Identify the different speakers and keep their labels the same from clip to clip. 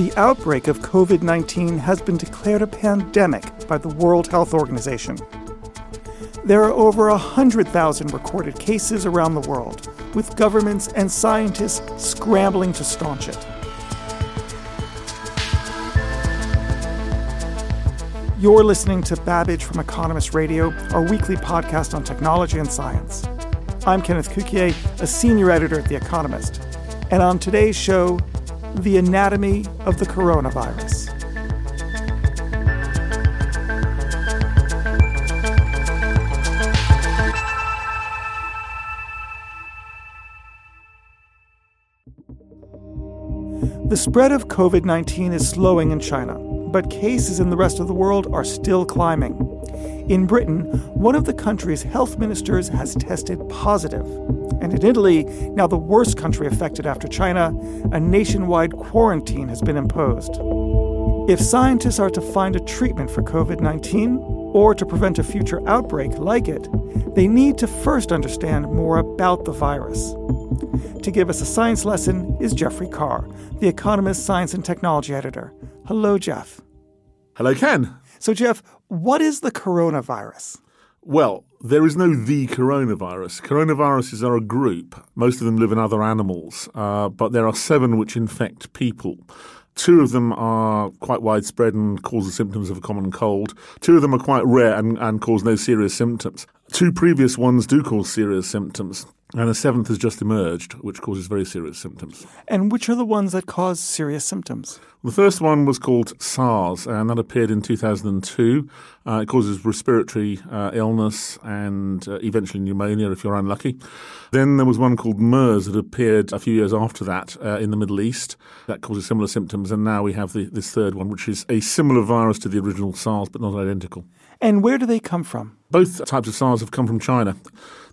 Speaker 1: The outbreak of COVID 19 has been declared a pandemic by the World Health Organization. There are over 100,000 recorded cases around the world, with governments and scientists scrambling to staunch it. You're listening to Babbage from Economist Radio, our weekly podcast on technology and science. I'm Kenneth Cukier, a senior editor at The Economist. And on today's show, the anatomy of the coronavirus. The spread of COVID 19 is slowing in China, but cases in the rest of the world are still climbing. In Britain, one of the country's health ministers has tested positive. And in Italy, now the worst country affected after China, a nationwide quarantine has been imposed. If scientists are to find a treatment for COVID 19 or to prevent a future outbreak like it, they need to first understand more about the virus. To give us a science lesson is Geoffrey Carr, The Economist science and technology editor. Hello, Jeff.
Speaker 2: Hello, Ken.
Speaker 1: So, Jeff, what is the coronavirus?
Speaker 2: Well, there is no the coronavirus. Coronaviruses are a group. Most of them live in other animals, uh, but there are seven which infect people. Two of them are quite widespread and cause the symptoms of a common cold. Two of them are quite rare and, and cause no serious symptoms. Two previous ones do cause serious symptoms. And a seventh has just emerged, which causes very serious symptoms.
Speaker 1: And which are the ones that cause serious symptoms?
Speaker 2: The first one was called SARS, and that appeared in 2002. Uh, it causes respiratory uh, illness and uh, eventually pneumonia if you're unlucky. Then there was one called MERS that appeared a few years after that uh, in the Middle East. That causes similar symptoms. And now we have the, this third one, which is a similar virus to the original SARS, but not identical.
Speaker 1: And where do they come from?
Speaker 2: Both types of SARS have come from China.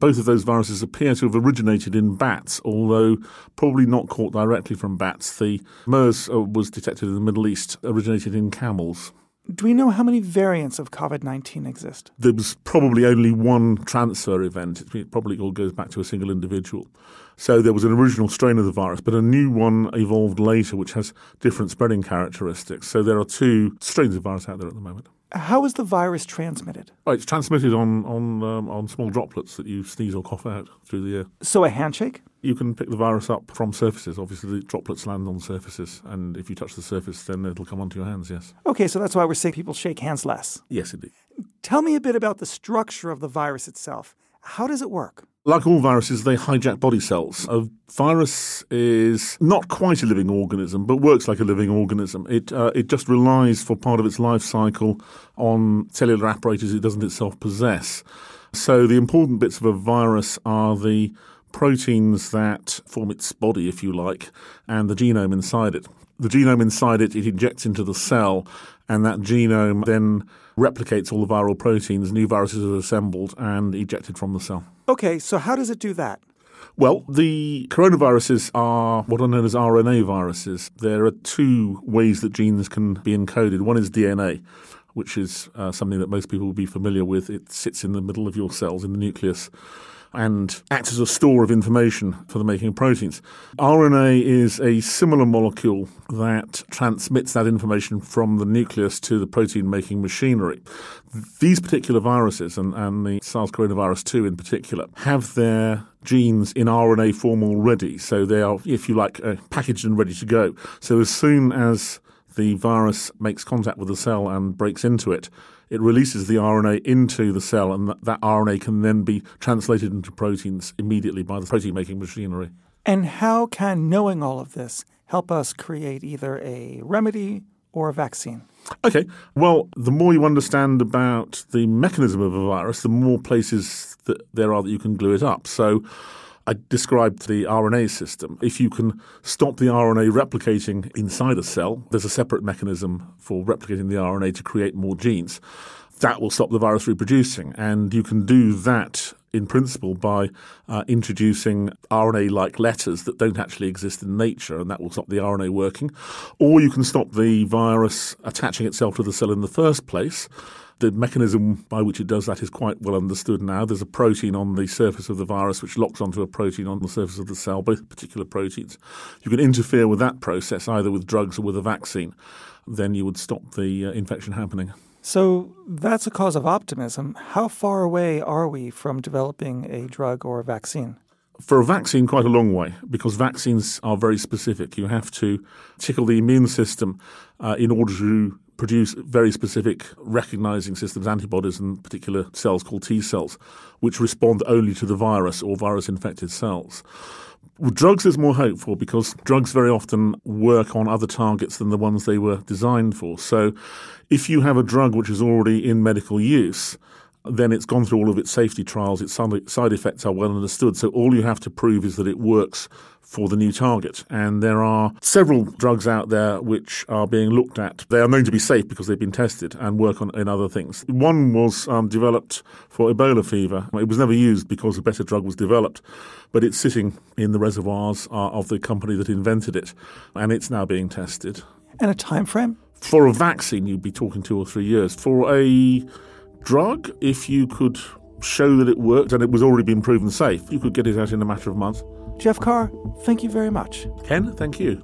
Speaker 2: Both of those viruses appear to have originated in bats, although probably not caught directly from bats. The MERS uh, was detected in the Middle East, originated in camels.
Speaker 1: Do we know how many variants of COVID 19 exist?
Speaker 2: There was probably only one transfer event. It probably all goes back to a single individual. So there was an original strain of the virus, but a new one evolved later, which has different spreading characteristics. So there are two strains of virus out there at the moment.
Speaker 1: How is the virus transmitted?
Speaker 2: Oh, it's transmitted on on um, on small droplets that you sneeze or cough out through the air.
Speaker 1: So a handshake?
Speaker 2: You can pick the virus up from surfaces. Obviously, the droplets land on surfaces, and if you touch the surface, then it'll come onto your hands. Yes.
Speaker 1: Okay, so that's why we're saying people shake hands less.
Speaker 2: Yes, indeed.
Speaker 1: Tell me a bit about the structure of the virus itself. How does it work?
Speaker 2: Like all viruses, they hijack body cells. A virus is not quite a living organism, but works like a living organism. It uh, it just relies for part of its life cycle on cellular apparatus it doesn't itself possess. So the important bits of a virus are the proteins that form its body, if you like, and the genome inside it. The genome inside it, it injects into the cell, and that genome then replicates all the viral proteins. New viruses are assembled and ejected from the cell.
Speaker 1: Okay, so how does it do that?
Speaker 2: Well, the coronaviruses are what are known as RNA viruses. There are two ways that genes can be encoded. One is DNA, which is uh, something that most people will be familiar with. It sits in the middle of your cells in the nucleus and acts as a store of information for the making of proteins. RNA is a similar molecule that transmits that information from the nucleus to the protein making machinery. These particular viruses, and, and the SARS coronavirus 2 in particular, have their genes in RNA form already. So they are, if you like, uh, packaged and ready to go. So as soon as the virus makes contact with the cell and breaks into it, it releases the RNA into the cell, and that, that RNA can then be translated into proteins immediately by the protein making machinery.
Speaker 1: And how can knowing all of this help us create either a remedy or a vaccine?
Speaker 2: Okay. Well, the more you understand about the mechanism of a virus, the more places that there are that you can glue it up. So I described the RNA system. If you can stop the RNA replicating inside a cell, there's a separate mechanism for replicating the RNA to create more genes. That will stop the virus reproducing. And you can do that in principle by uh, introducing RNA like letters that don't actually exist in nature, and that will stop the RNA working. Or you can stop the virus attaching itself to the cell in the first place. The mechanism by which it does that is quite well understood now. There's a protein on the surface of the virus which locks onto a protein on the surface of the cell, both particular proteins. You can interfere with that process either with drugs or with a vaccine. Then you would stop the uh, infection happening.
Speaker 1: So that's a cause of optimism. How far away are we from developing a drug or a vaccine?
Speaker 2: For a vaccine, quite a long way, because vaccines are very specific. You have to tickle the immune system uh, in order to produce very specific recognizing systems, antibodies, and particular cells called T cells, which respond only to the virus or virus infected cells. With drugs, is more hopeful because drugs very often work on other targets than the ones they were designed for. So, if you have a drug which is already in medical use, then it's gone through all of its safety trials, its side effects are well understood. So, all you have to prove is that it works for the new target. And there are several drugs out there which are being looked at. They are known to be safe because they've been tested and work on in other things. One was um, developed for Ebola fever. It was never used because a better drug was developed, but it's sitting in the reservoirs uh, of the company that invented it, and it's now being tested.
Speaker 1: And a time frame?
Speaker 2: For a vaccine, you'd be talking two or three years. For a drug, if you could show that it worked and it was already been proven safe, you could get it out in a matter of months.
Speaker 1: Jeff Carr, thank you very much.
Speaker 2: Ken, thank you.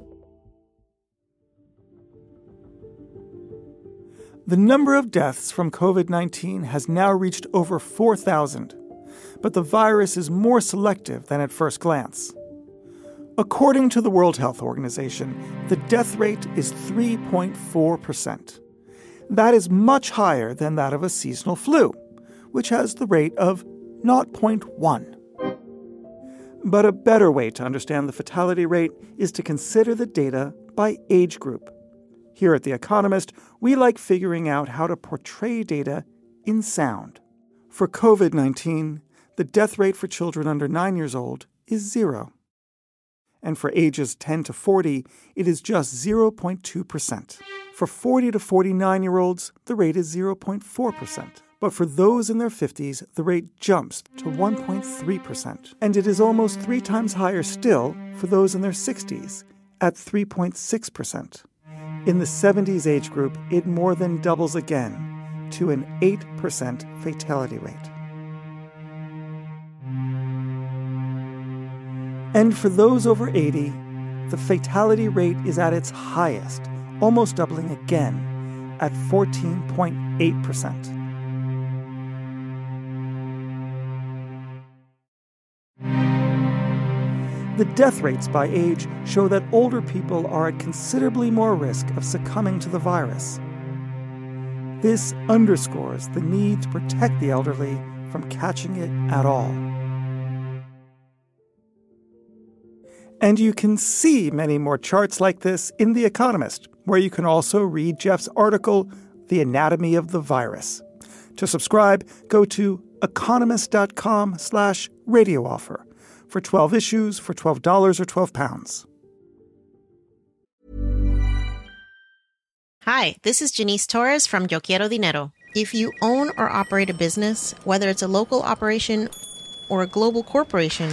Speaker 1: The number of deaths from COVID 19 has now reached over 4,000, but the virus is more selective than at first glance. According to the World Health Organization, the death rate is 3.4%. That is much higher than that of a seasonal flu, which has the rate of 0.1. But a better way to understand the fatality rate is to consider the data by age group. Here at The Economist, we like figuring out how to portray data in sound. For COVID 19, the death rate for children under 9 years old is zero. And for ages 10 to 40, it is just 0.2%. For 40 to 49 year olds, the rate is 0.4%. But for those in their 50s, the rate jumps to 1.3%. And it is almost three times higher still for those in their 60s, at 3.6%. In the 70s age group, it more than doubles again to an 8% fatality rate. And for those over 80, the fatality rate is at its highest, almost doubling again at 14.8%. The death rates by age show that older people are at considerably more risk of succumbing to the virus. This underscores the need to protect the elderly from catching it at all. And you can see many more charts like this in The Economist, where you can also read Jeff's article, The Anatomy of the Virus. To subscribe, go to economist.com slash radio offer for 12 issues for $12 or 12 pounds.
Speaker 3: Hi, this is Janice Torres from Yo Quiero Dinero. If you own or operate a business, whether it's a local operation or a global corporation,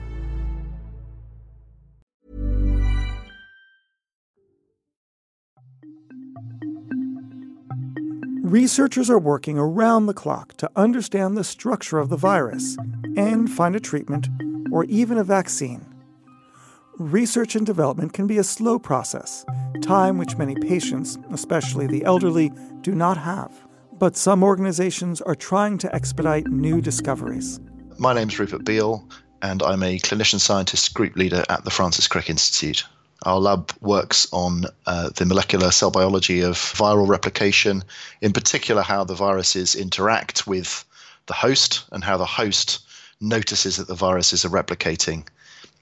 Speaker 1: Researchers are working around the clock to understand the structure of the virus and find a treatment or even a vaccine. research and development can be a slow process, time which many patients, especially the elderly, do not have. But some organizations are trying to expedite new discoveries.
Speaker 4: My name is Rupert Beale, and I'm a clinician scientist group leader at the Francis Crick Institute. Our lab works on uh, the molecular cell biology of viral replication, in particular, how the viruses interact with the host and how the host notices that the viruses are replicating.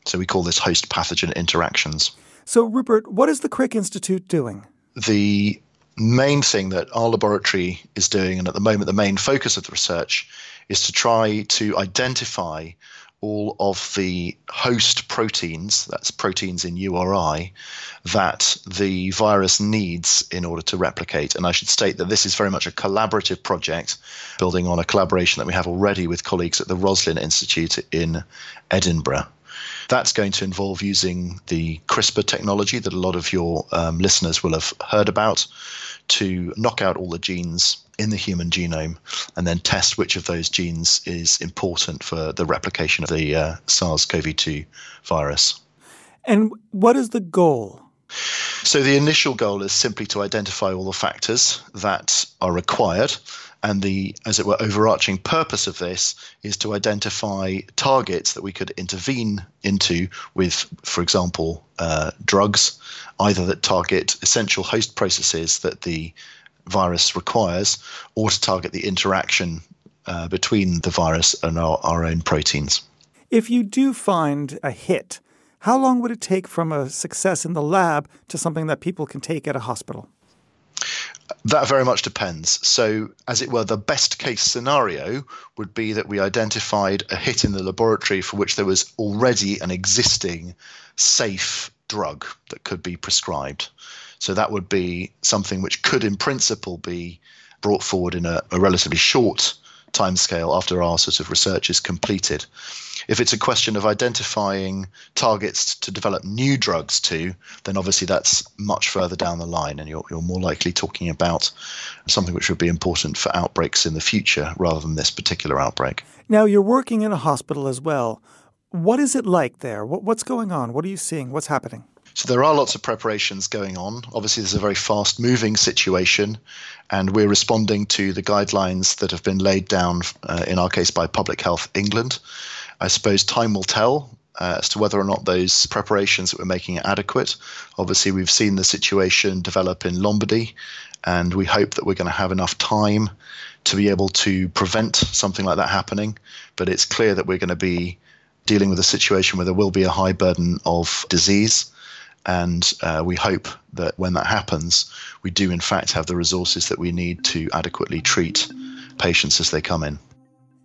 Speaker 4: So we call this host pathogen interactions.
Speaker 1: So, Rupert, what is the Crick Institute doing?
Speaker 4: The main thing that our laboratory is doing, and at the moment the main focus of the research, is to try to identify all of the host proteins, that's proteins in URI, that the virus needs in order to replicate. And I should state that this is very much a collaborative project, building on a collaboration that we have already with colleagues at the Roslin Institute in Edinburgh. That's going to involve using the CRISPR technology that a lot of your um, listeners will have heard about to knock out all the genes in the human genome and then test which of those genes is important for the replication of the uh, SARS CoV 2 virus.
Speaker 1: And what is the goal?
Speaker 4: So, the initial goal is simply to identify all the factors that are required. And the, as it were, overarching purpose of this is to identify targets that we could intervene into with, for example, uh, drugs, either that target essential host processes that the virus requires, or to target the interaction uh, between the virus and our, our own proteins.
Speaker 1: If you do find a hit, how long would it take from a success in the lab to something that people can take at a hospital?
Speaker 4: That very much depends. So, as it were, the best case scenario would be that we identified a hit in the laboratory for which there was already an existing safe drug that could be prescribed. So that would be something which could, in principle, be brought forward in a, a relatively short timescale after our sort of research is completed. If it's a question of identifying targets to develop new drugs to, then obviously that's much further down the line, and you're, you're more likely talking about something which would be important for outbreaks in the future rather than this particular outbreak.
Speaker 1: Now, you're working in a hospital as well. What is it like there? what's going on? What are you seeing? What's happening?
Speaker 4: So there are lots of preparations going on. Obviously, there's a very fast moving situation, and we're responding to the guidelines that have been laid down, uh, in our case, by Public Health England. I suppose time will tell uh, as to whether or not those preparations that we're making are adequate. Obviously, we've seen the situation develop in Lombardy, and we hope that we're going to have enough time to be able to prevent something like that happening. But it's clear that we're going to be dealing with a situation where there will be a high burden of disease and uh, we hope that when that happens, we do in fact have the resources that we need to adequately treat patients as they come in.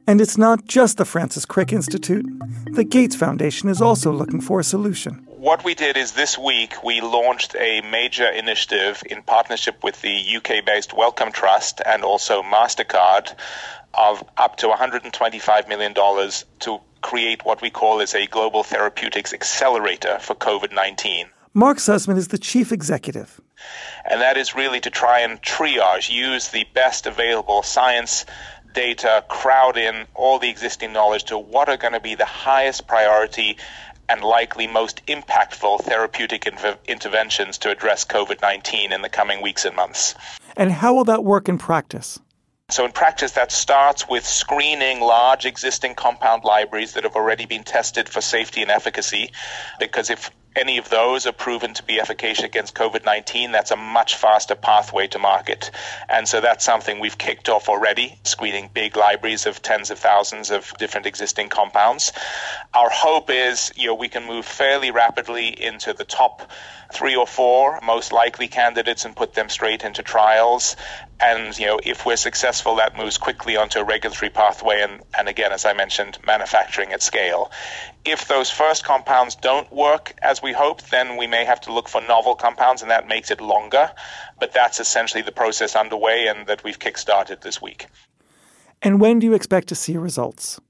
Speaker 1: And it's not just the Francis Crick Institute. The Gates Foundation is also looking for a solution.
Speaker 5: What we did is this week we launched a major initiative in partnership with the UK based Wellcome Trust and also MasterCard of up to $125 million to create what we call as a global therapeutics accelerator for COVID 19.
Speaker 1: Mark Suzman is the chief executive.
Speaker 5: And that is really to try and triage, use the best available science data, crowd in all the existing knowledge to what are going to be the highest priority and likely most impactful therapeutic inv- interventions to address COVID 19 in the coming weeks and months.
Speaker 1: And how will that work in practice?
Speaker 5: So, in practice, that starts with screening large existing compound libraries that have already been tested for safety and efficacy. Because if any of those are proven to be efficacious against COVID 19, that's a much faster pathway to market. And so that's something we've kicked off already, screening big libraries of tens of thousands of different existing compounds. Our hope is you know, we can move fairly rapidly into the top three or four most likely candidates and put them straight into trials. And you know, if we're successful, that moves quickly onto a regulatory pathway and, and again, as I mentioned, manufacturing at scale. If those first compounds don't work as we hope, then we may have to look for novel compounds, and that makes it longer. But that's essentially the process underway and that we've kickstarted this week.
Speaker 1: And when do you expect to see results?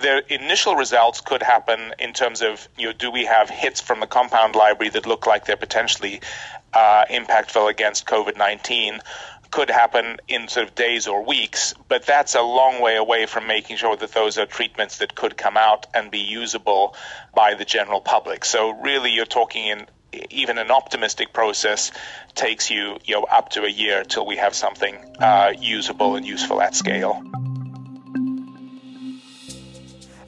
Speaker 5: The initial results could happen in terms of, you know, do we have hits from the compound library that look like they're potentially uh, impactful against COVID 19? could happen in sort of days or weeks, but that's a long way away from making sure that those are treatments that could come out and be usable by the general public. So really, you're talking in even an optimistic process takes you, you know, up to a year till we have something uh, usable and useful at scale.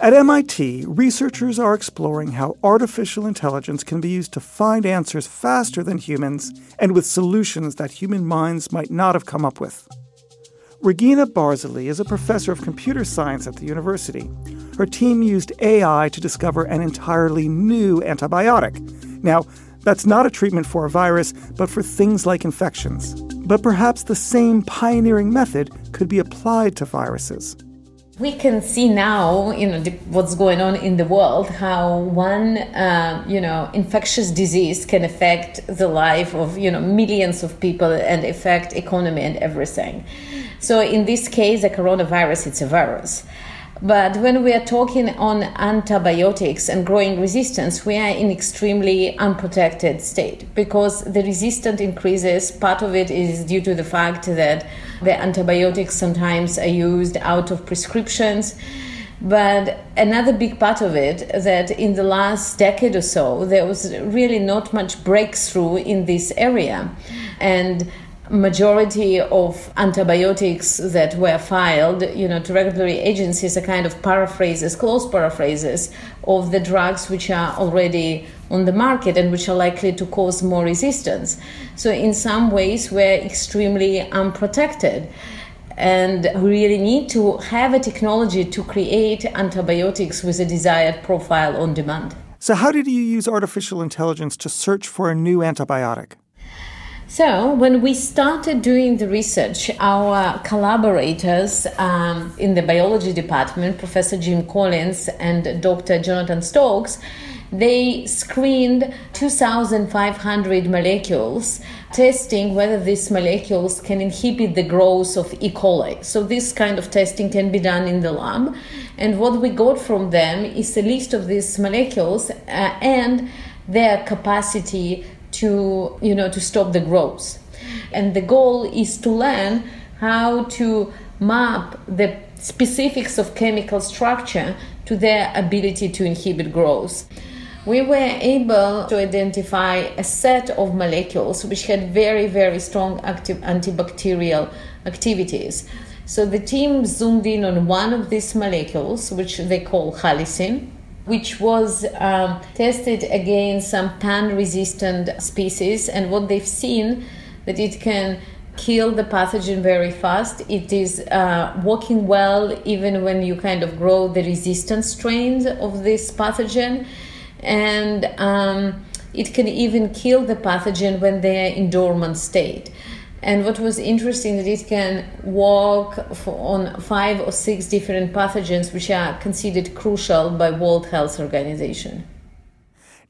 Speaker 1: At MIT, researchers are exploring how artificial intelligence can be used to find answers faster than humans and with solutions that human minds might not have come up with. Regina Barzilay is a professor of computer science at the university. Her team used AI to discover an entirely new antibiotic. Now, that's not a treatment for a virus, but for things like infections. But perhaps the same pioneering method could be applied to viruses.
Speaker 6: We can see now, you know, what's going on in the world, how one, uh, you know, infectious disease can affect the life of, you know, millions of people and affect economy and everything. So in this case, a coronavirus, it's a virus. But when we are talking on antibiotics and growing resistance, we are in extremely unprotected state because the resistance increases. Part of it is due to the fact that the antibiotics sometimes are used out of prescriptions. But another big part of it that in the last decade or so, there was really not much breakthrough in this area. And majority of antibiotics that were filed, you know, to regulatory agencies are kind of paraphrases, close paraphrases of the drugs which are already on the market and which are likely to cause more resistance. So in some ways we're extremely unprotected. And we really need to have a technology to create antibiotics with a desired profile on demand.
Speaker 1: So, how did you use artificial intelligence to search for a new antibiotic?
Speaker 6: So, when we started doing the research, our collaborators um, in the biology department, Professor Jim Collins and Dr. Jonathan Stokes, they screened 2,500 molecules, testing whether these molecules can inhibit the growth of E. coli. So, this kind of testing can be done in the lab. And what we got from them is a list of these molecules uh, and their capacity to you know to stop the growth. And the goal is to learn how to map the specifics of chemical structure to their ability to inhibit growth. We were able to identify a set of molecules which had very very strong active antibacterial activities. So the team zoomed in on one of these molecules which they call halicin which was um, tested against some pan-resistant species, and what they've seen that it can kill the pathogen very fast. It is uh, working well even when you kind of grow the resistant strains of this pathogen, and um, it can even kill the pathogen when they are in dormant state. And what was interesting that it can work on five or six different pathogens which are considered crucial by World Health Organization.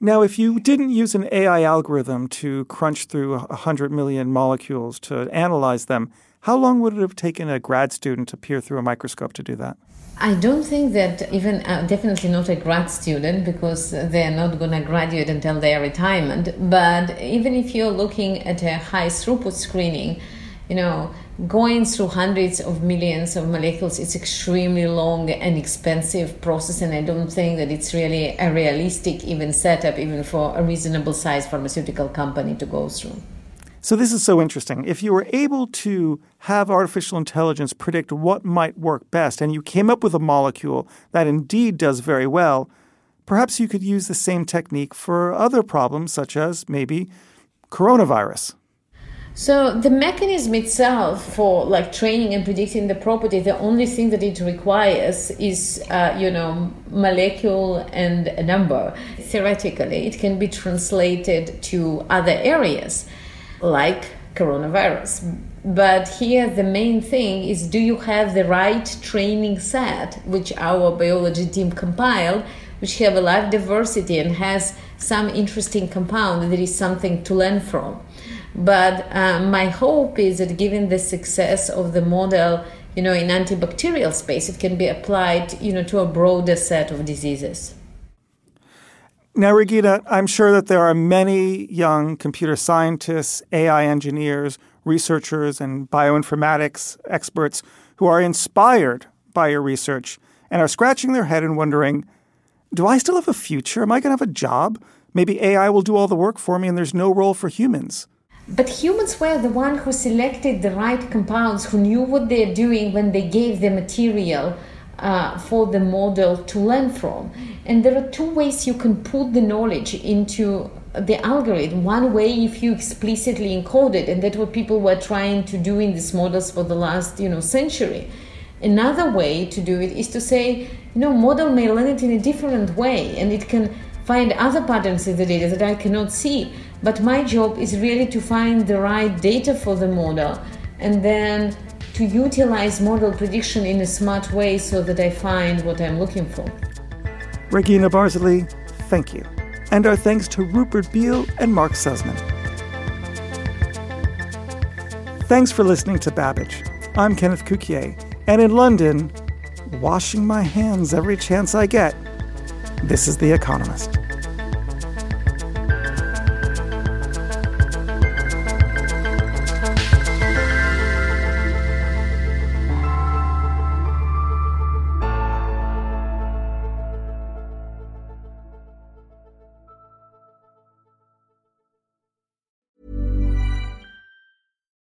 Speaker 1: Now, if you didn't use an AI algorithm to crunch through 100 million molecules to analyze them, how long would it have taken a grad student to peer through a microscope to do that?
Speaker 6: I don't think that even uh, definitely not a grad student because they're not going to graduate until their retirement. But even if you're looking at a high throughput screening, you know, going through hundreds of millions of molecules it's extremely long and expensive process and i don't think that it's really a realistic even setup even for a reasonable size pharmaceutical company to go through
Speaker 1: so, this is so interesting. If you were able to have artificial intelligence predict what might work best, and you came up with a molecule that indeed does very well, perhaps you could use the same technique for other problems, such as maybe coronavirus.
Speaker 6: So the mechanism itself for like training and predicting the property, the only thing that it requires is, uh, you know, molecule and a number. Theoretically, it can be translated to other areas like coronavirus. But here, the main thing is do you have the right training set, which our biology team compiled, which have a life diversity and has some interesting compound, that is something to learn from. But uh, my hope is that given the success of the model, you know, in antibacterial space, it can be applied, you know, to a broader set of diseases.
Speaker 1: Now, Regina, I'm sure that there are many young computer scientists, AI engineers researchers and bioinformatics experts who are inspired by your research and are scratching their head and wondering, do I still have a future? Am I going to have a job? Maybe AI will do all the work for me and there's no role for humans.
Speaker 6: But humans were the one who selected the right compounds, who knew what they're doing when they gave the material uh, for the model to learn from. And there are two ways you can put the knowledge into the algorithm. One way, if you explicitly encode it, and that's what people were trying to do in these models for the last, you know, century. Another way to do it is to say, you know, model may learn it in a different way, and it can find other patterns in the data that I cannot see. But my job is really to find the right data for the model, and then to utilize model prediction in a smart way so that I find what I'm looking for.
Speaker 1: Regina Barzilay, thank you. And our thanks to Rupert Beale and Mark Suzman. Thanks for listening to Babbage. I'm Kenneth Cukier, and in London, washing my hands every chance I get, this is The Economist.